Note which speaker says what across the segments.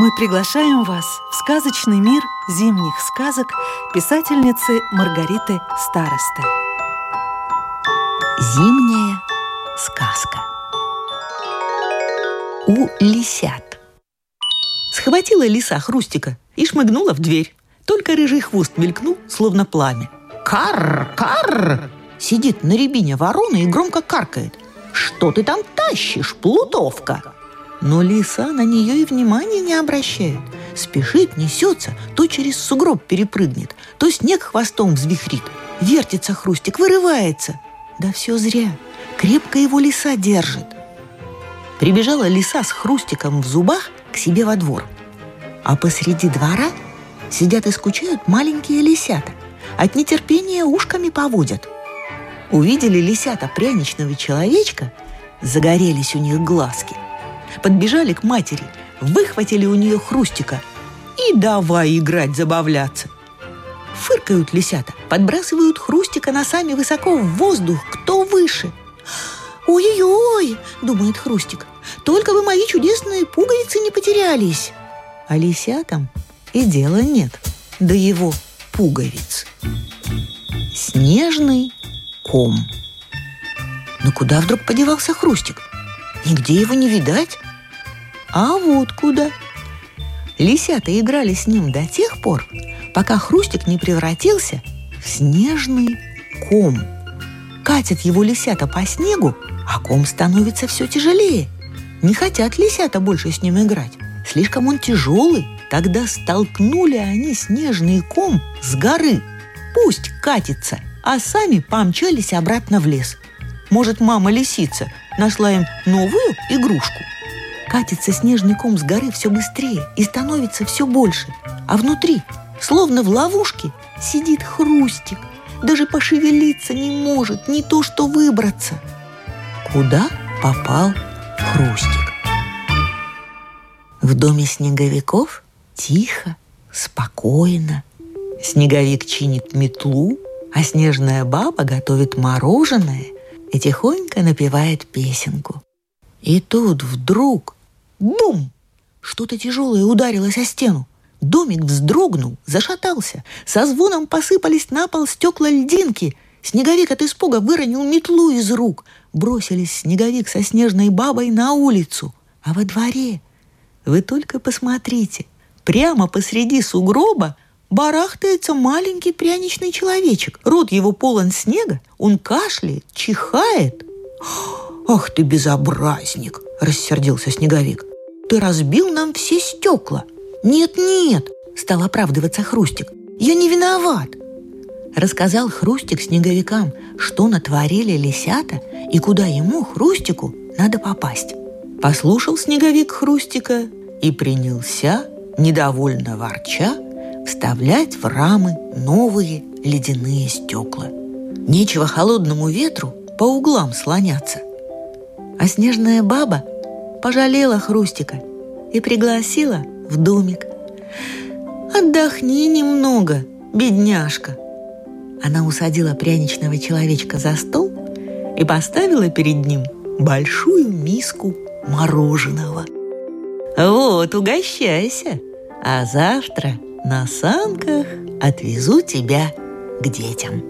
Speaker 1: Мы приглашаем вас в сказочный мир зимних сказок писательницы Маргариты Старосты.
Speaker 2: Зимняя сказка У лисят Схватила лиса хрустика и шмыгнула в дверь. Только рыжий хвост мелькнул, словно пламя. «Карр! Карр!» Сидит на рябине ворона и громко каркает. «Что ты там тащишь, плутовка?» Но лиса на нее и внимания не обращает. Спешит, несется, то через сугроб перепрыгнет, то снег хвостом взвихрит. Вертится хрустик, вырывается. Да все зря. Крепко его лиса держит. Прибежала лиса с хрустиком в зубах к себе во двор. А посреди двора сидят и скучают маленькие лисята. От нетерпения ушками поводят. Увидели лисята пряничного человечка, загорелись у них глазки – подбежали к матери, выхватили у нее хрустика и давай играть, забавляться. Фыркают лисята, подбрасывают хрустика носами высоко в воздух, кто выше. «Ой-ой-ой!» – думает Хрустик. «Только бы мои чудесные пуговицы не потерялись!» А лисятам и дела нет до его пуговиц. Снежный ком. Но куда вдруг подевался Хрустик? Нигде его не видать. А вот куда. Лисята играли с ним до тех пор, пока хрустик не превратился в снежный ком. Катят его лисята по снегу, а ком становится все тяжелее. Не хотят лисята больше с ним играть. Слишком он тяжелый. Тогда столкнули они снежный ком с горы. Пусть катится, а сами помчались обратно в лес. Может, мама лисица нашла им новую игрушку – Катится снежный ком с горы все быстрее и становится все больше. А внутри, словно в ловушке, сидит хрустик. Даже пошевелиться не может, не то что выбраться. Куда попал хрустик? В доме снеговиков тихо, спокойно. Снеговик чинит метлу, а снежная баба готовит мороженое и тихонько напевает песенку. И тут вдруг Бум! Что-то тяжелое ударилось о стену. Домик вздрогнул, зашатался. Со звоном посыпались на пол стекла льдинки. Снеговик от испуга выронил метлу из рук. Бросились снеговик со снежной бабой на улицу. А во дворе... Вы только посмотрите. Прямо посреди сугроба барахтается маленький пряничный человечек. Рот его полон снега, он кашляет, чихает. «Ах ты безобразник!» – рассердился снеговик ты разбил нам все стекла. Нет-нет, стал оправдываться Хрустик. Я не виноват. Рассказал Хрустик снеговикам, что натворили лисята и куда ему, Хрустику, надо попасть. Послушал снеговик Хрустика и принялся, недовольно ворча, вставлять в рамы новые ледяные стекла. Нечего холодному ветру по углам слоняться. А снежная баба пожалела Хрустика и пригласила в домик. «Отдохни немного, бедняжка!» Она усадила пряничного человечка за стол и поставила перед ним большую миску мороженого. «Вот, угощайся, а завтра на санках отвезу тебя к детям».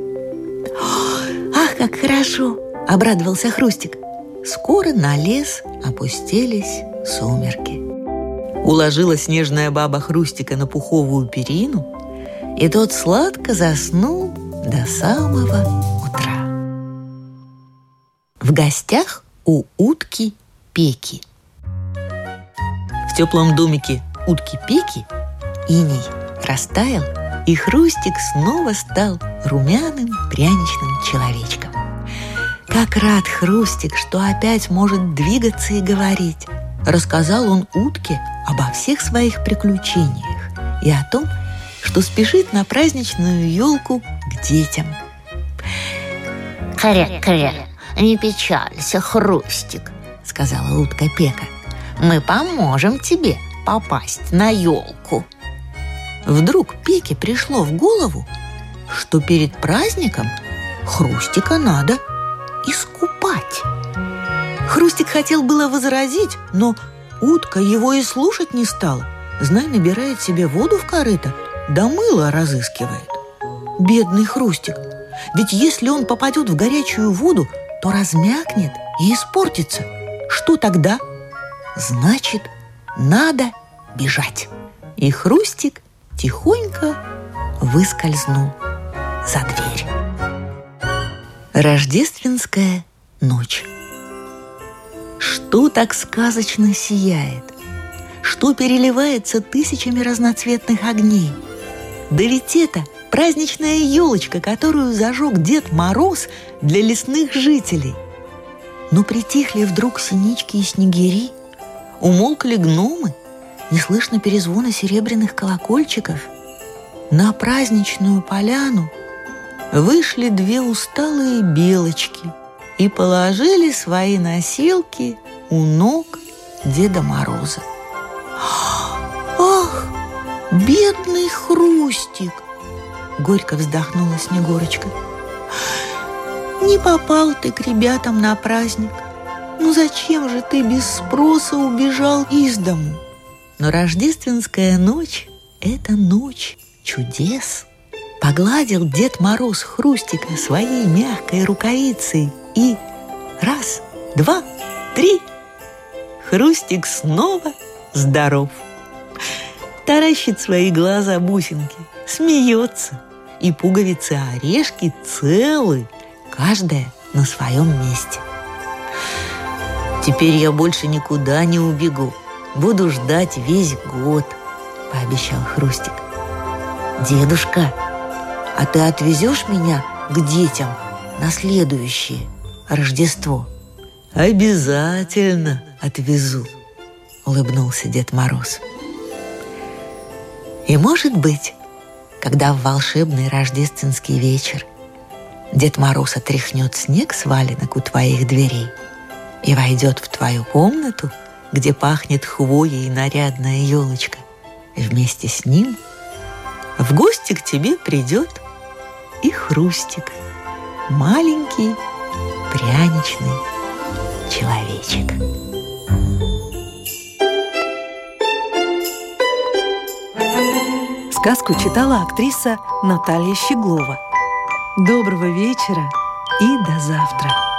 Speaker 2: «Ах, как хорошо!» – обрадовался Хрустик. Скоро на лес опустились сумерки. Уложила снежная баба Хрустика на пуховую перину, и тот сладко заснул до самого утра. В гостях у утки Пеки. В теплом домике утки Пеки иней растаял, и Хрустик снова стал румяным пряничным человечком. Как рад Хрустик, что опять может двигаться и говорить. Рассказал он утке обо всех своих приключениях и о том, что спешит на праздничную елку к детям.
Speaker 3: «Кря-кря, не печалься, Хрустик», — сказала утка Пека. «Мы поможем тебе попасть на елку».
Speaker 2: Вдруг Пеке пришло в голову, что перед праздником Хрустика надо – искупать. Хрустик хотел было возразить, но утка его и слушать не стала. знай, набирает себе воду в корыто, да мыло разыскивает. Бедный Хрустик. Ведь если он попадет в горячую воду, то размякнет и испортится. Что тогда? Значит, надо бежать. И Хрустик тихонько выскользнул за дверь. Рождественская ночь. Что так сказочно сияет? Что переливается тысячами разноцветных огней? Да ведь это праздничная елочка, которую зажег Дед Мороз для лесных жителей. Но притихли вдруг синички и снегири, умолкли гномы, не слышно перезвона серебряных колокольчиков. На праздничную поляну вышли две усталые белочки и положили свои носилки у ног Деда Мороза. «Ах, бедный Хрустик!» Горько вздохнула Снегурочка. «Не попал ты к ребятам на праздник. Ну зачем же ты без спроса убежал из дому?» Но рождественская ночь — это ночь чудес. Погладил Дед Мороз Хрустика своей мягкой рукавицей и раз, два, три. Хрустик снова здоров. Таращит свои глаза бусинки, смеется, и пуговицы орешки целы, каждая на своем месте. Теперь я больше никуда не убегу, Буду ждать весь год, пообещал Хрустик. Дедушка, а ты отвезешь меня к детям на следующее Рождество? Обязательно отвезу, улыбнулся Дед Мороз. И может быть, когда в волшебный рождественский вечер Дед Мороз отряхнет снег с валенок у твоих дверей и войдет в твою комнату – где пахнет хвоей нарядная елочка. Вместе с ним в гости к тебе придет и хрустик, маленький пряничный человечек.
Speaker 1: Сказку читала актриса Наталья Щеглова. Доброго вечера и до завтра!